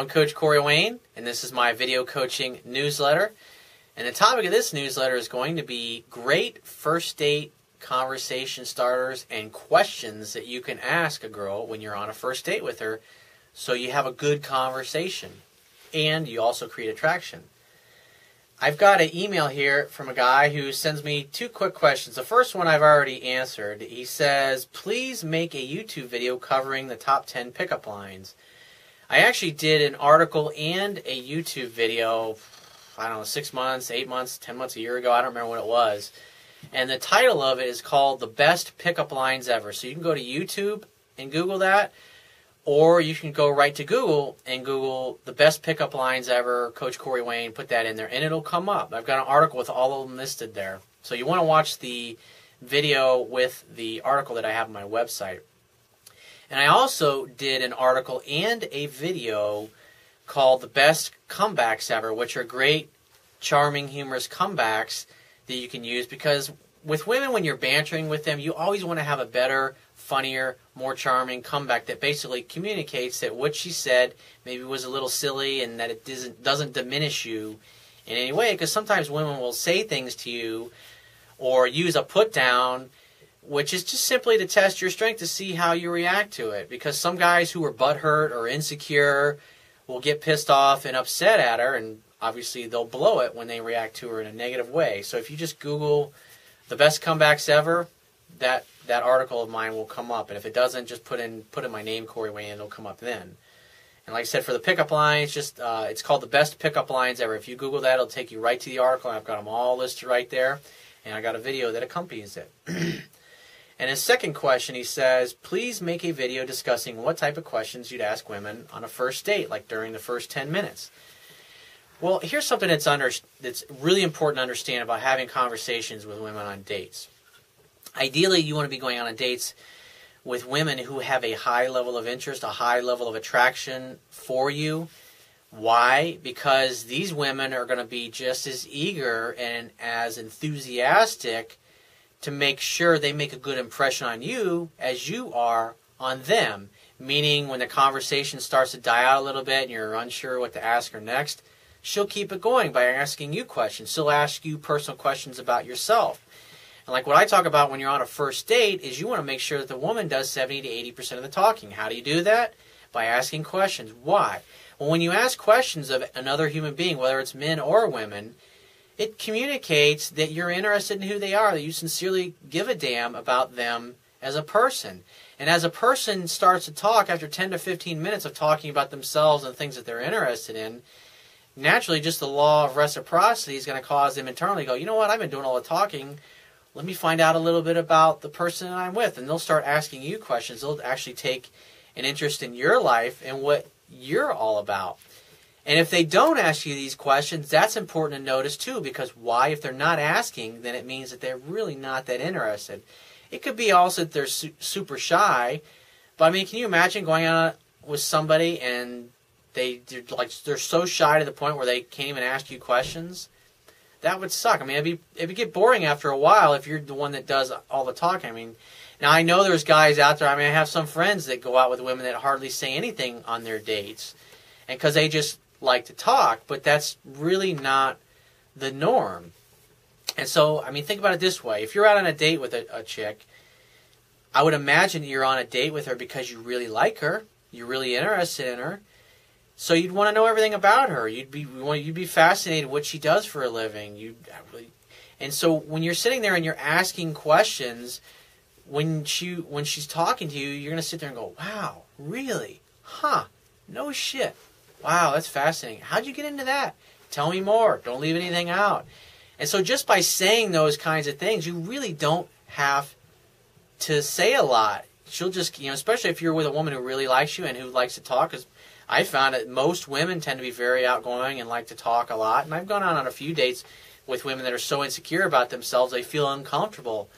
I'm Coach Corey Wayne, and this is my video coaching newsletter. And the topic of this newsletter is going to be great first date conversation starters and questions that you can ask a girl when you're on a first date with her so you have a good conversation and you also create attraction. I've got an email here from a guy who sends me two quick questions. The first one I've already answered. He says, Please make a YouTube video covering the top 10 pickup lines. I actually did an article and a YouTube video, I don't know, six months, eight months, ten months, a year ago. I don't remember when it was. And the title of it is called The Best Pickup Lines Ever. So you can go to YouTube and Google that, or you can go right to Google and Google The Best Pickup Lines Ever, Coach Corey Wayne, put that in there, and it'll come up. I've got an article with all of them listed there. So you want to watch the video with the article that I have on my website. And I also did an article and a video called The Best Comebacks Ever, which are great, charming, humorous comebacks that you can use because with women, when you're bantering with them, you always want to have a better, funnier, more charming comeback that basically communicates that what she said maybe was a little silly and that it doesn't, doesn't diminish you in any way. Because sometimes women will say things to you or use a put down which is just simply to test your strength to see how you react to it. Because some guys who are butthurt or insecure will get pissed off and upset at her, and obviously they'll blow it when they react to her in a negative way. So if you just Google the best comebacks ever, that that article of mine will come up, and if it doesn't, just put in put in my name, Corey Wayne, it'll come up then. And like I said, for the pickup lines, just uh, it's called the best pickup lines ever. If you Google that, it'll take you right to the article. I've got them all listed right there, and I got a video that accompanies it. And his second question, he says, please make a video discussing what type of questions you'd ask women on a first date, like during the first 10 minutes. Well, here's something that's under that's really important to understand about having conversations with women on dates. Ideally, you want to be going on dates with women who have a high level of interest, a high level of attraction for you. Why? Because these women are going to be just as eager and as enthusiastic to make sure they make a good impression on you as you are on them. Meaning, when the conversation starts to die out a little bit and you're unsure what to ask her next, she'll keep it going by asking you questions. She'll ask you personal questions about yourself. And like what I talk about when you're on a first date is you want to make sure that the woman does 70 to 80% of the talking. How do you do that? By asking questions. Why? Well, when you ask questions of another human being, whether it's men or women, it communicates that you're interested in who they are, that you sincerely give a damn about them as a person. And as a person starts to talk after 10 to 15 minutes of talking about themselves and things that they're interested in, naturally just the law of reciprocity is going to cause them internally to go, you know what, I've been doing all the talking. Let me find out a little bit about the person that I'm with. And they'll start asking you questions. They'll actually take an interest in your life and what you're all about. And if they don't ask you these questions, that's important to notice too, because why? If they're not asking, then it means that they're really not that interested. It could be also that they're su- super shy, but I mean, can you imagine going out with somebody and they they're like they're so shy to the point where they can't even ask you questions? That would suck. I mean, it'd be it'd get boring after a while if you're the one that does all the talking. I mean, now I know there's guys out there. I mean, I have some friends that go out with women that hardly say anything on their dates, and because they just like to talk, but that's really not the norm. And so, I mean, think about it this way: if you're out on a date with a, a chick, I would imagine you're on a date with her because you really like her, you're really interested in her, so you'd want to know everything about her. You'd be you'd be fascinated what she does for a living. You, and so when you're sitting there and you're asking questions, when she when she's talking to you, you're gonna sit there and go, "Wow, really? Huh? No shit." Wow, that's fascinating. How'd you get into that? Tell me more. Don't leave anything out. And so, just by saying those kinds of things, you really don't have to say a lot. She'll just, you know, especially if you're with a woman who really likes you and who likes to talk. Because I found that most women tend to be very outgoing and like to talk a lot. And I've gone out on a few dates with women that are so insecure about themselves they feel uncomfortable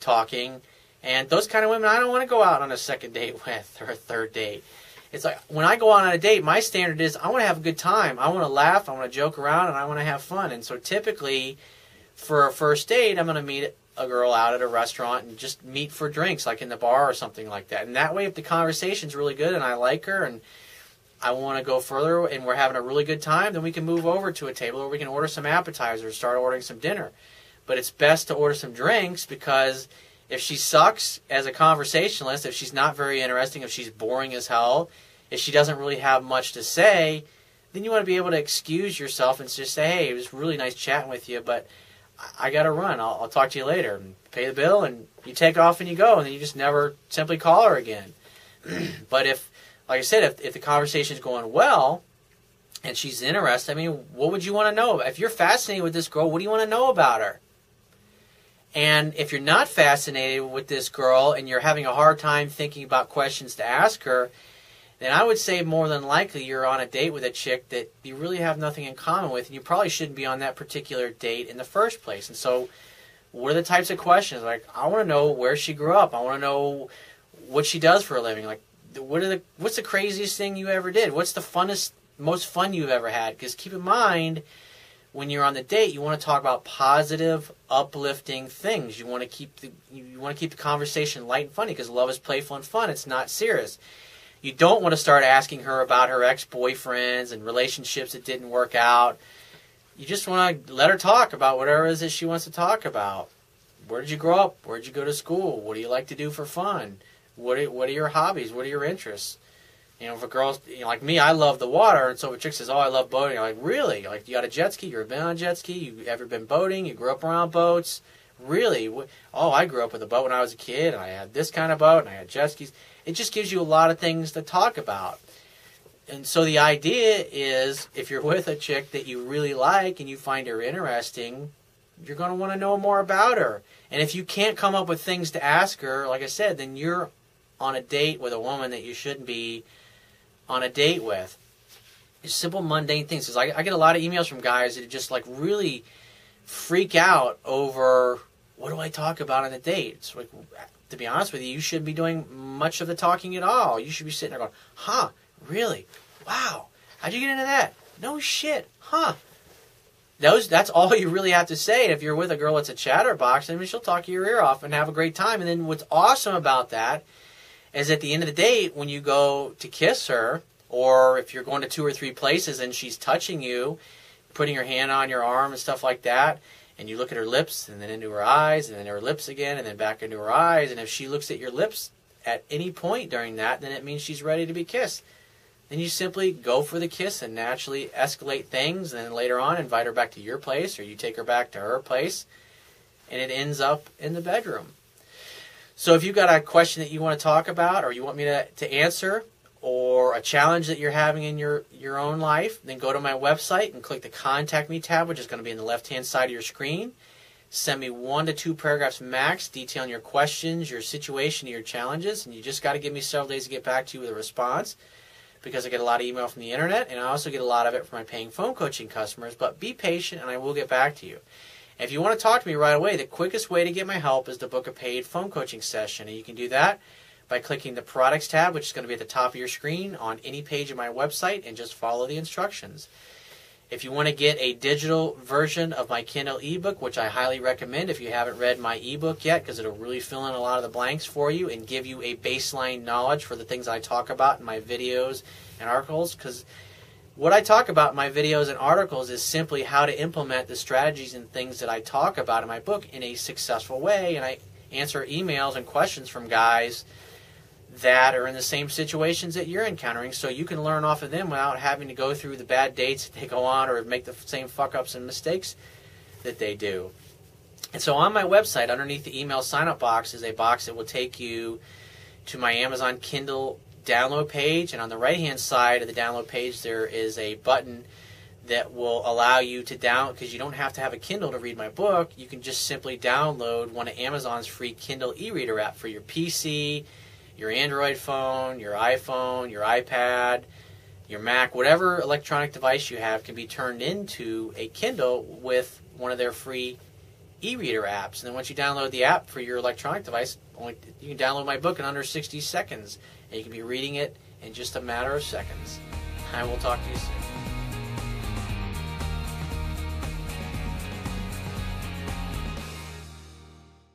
talking. And those kind of women, I don't want to go out on a second date with or a third date. It's like when I go on a date, my standard is I want to have a good time. I want to laugh. I want to joke around, and I want to have fun. And so typically, for a first date, I'm going to meet a girl out at a restaurant and just meet for drinks, like in the bar or something like that. And that way, if the conversation's really good and I like her and I want to go further and we're having a really good time, then we can move over to a table where we can order some appetizers, start ordering some dinner. But it's best to order some drinks because if she sucks as a conversationalist, if she's not very interesting, if she's boring as hell, if she doesn't really have much to say, then you want to be able to excuse yourself and just say, hey, it was really nice chatting with you, but I got to run. I'll, I'll, talk to you later. And pay the bill, and you take off and you go, and then you just never simply call her again. but if, like I said, if, if the conversation is going well, and she's interested, I mean, what would you want to know? If you're fascinated with this girl, what do you want to know about her? And if you're not fascinated with this girl and you're having a hard time thinking about questions to ask her, then I would say more than likely you're on a date with a chick that you really have nothing in common with, and you probably shouldn't be on that particular date in the first place. And so, what are the types of questions? Like, I want to know where she grew up. I want to know what she does for a living. Like, what are the what's the craziest thing you ever did? What's the funnest, most fun you've ever had? Because keep in mind, when you're on the date, you want to talk about positive, uplifting things. You want to keep the you want to keep the conversation light and funny because love is playful and fun. It's not serious you don't want to start asking her about her ex-boyfriends and relationships that didn't work out. You just want to let her talk about whatever it is that she wants to talk about. Where did you grow up? Where did you go to school? What do you like to do for fun? What are, what are your hobbies? What are your interests? You know, if a girls you know, like me, I love the water, and so if a chick says, "Oh, I love boating," I'm like, "Really? Like, you got a jet ski? You ever been on a jet ski? You ever been boating? You grew up around boats? Really? Oh, I grew up with a boat when I was a kid, and I had this kind of boat, and I had jet skis." it just gives you a lot of things to talk about. And so the idea is if you're with a chick that you really like and you find her interesting, you're going to want to know more about her. And if you can't come up with things to ask her, like I said, then you're on a date with a woman that you shouldn't be on a date with. It's simple, mundane things. I, I get a lot of emails from guys that just like really freak out over what do I talk about on a date? It's like to be honest with you, you shouldn't be doing much of the talking at all. You should be sitting there going, huh, really? Wow. How'd you get into that? No shit. Huh. Those, that's all you really have to say. If you're with a girl that's a chatterbox, I mean, she'll talk your ear off and have a great time. And then what's awesome about that is at the end of the date, when you go to kiss her, or if you're going to two or three places and she's touching you, putting her hand on your arm and stuff like that, and you look at her lips and then into her eyes and then her lips again and then back into her eyes and if she looks at your lips at any point during that then it means she's ready to be kissed. Then you simply go for the kiss and naturally escalate things and then later on invite her back to your place or you take her back to her place and it ends up in the bedroom so if you've got a question that you want to talk about or you want me to, to answer or a challenge that you're having in your, your own life, then go to my website and click the Contact Me tab, which is going to be in the left hand side of your screen. Send me one to two paragraphs max detailing your questions, your situation, your challenges, and you just got to give me several days to get back to you with a response because I get a lot of email from the internet and I also get a lot of it from my paying phone coaching customers. But be patient and I will get back to you. If you want to talk to me right away, the quickest way to get my help is to book a paid phone coaching session. And you can do that by clicking the Products tab, which is going to be at the top of your screen on any page of my website, and just follow the instructions. If you want to get a digital version of my Kindle ebook, which I highly recommend if you haven't read my ebook yet, because it'll really fill in a lot of the blanks for you and give you a baseline knowledge for the things I talk about in my videos and articles. Because what I talk about in my videos and articles is simply how to implement the strategies and things that I talk about in my book in a successful way. And I answer emails and questions from guys that are in the same situations that you're encountering so you can learn off of them without having to go through the bad dates that they go on or make the same fuck ups and mistakes that they do. And so on my website, underneath the email sign up box, is a box that will take you to my Amazon Kindle download page. And on the right hand side of the download page, there is a button that will allow you to download because you don't have to have a Kindle to read my book. You can just simply download one of Amazon's free Kindle e reader app for your PC your Android phone, your iPhone, your iPad, your Mac, whatever electronic device you have can be turned into a Kindle with one of their free e-reader apps. And then once you download the app for your electronic device, only, you can download my book in under 60 seconds, and you can be reading it in just a matter of seconds. I will talk to you soon.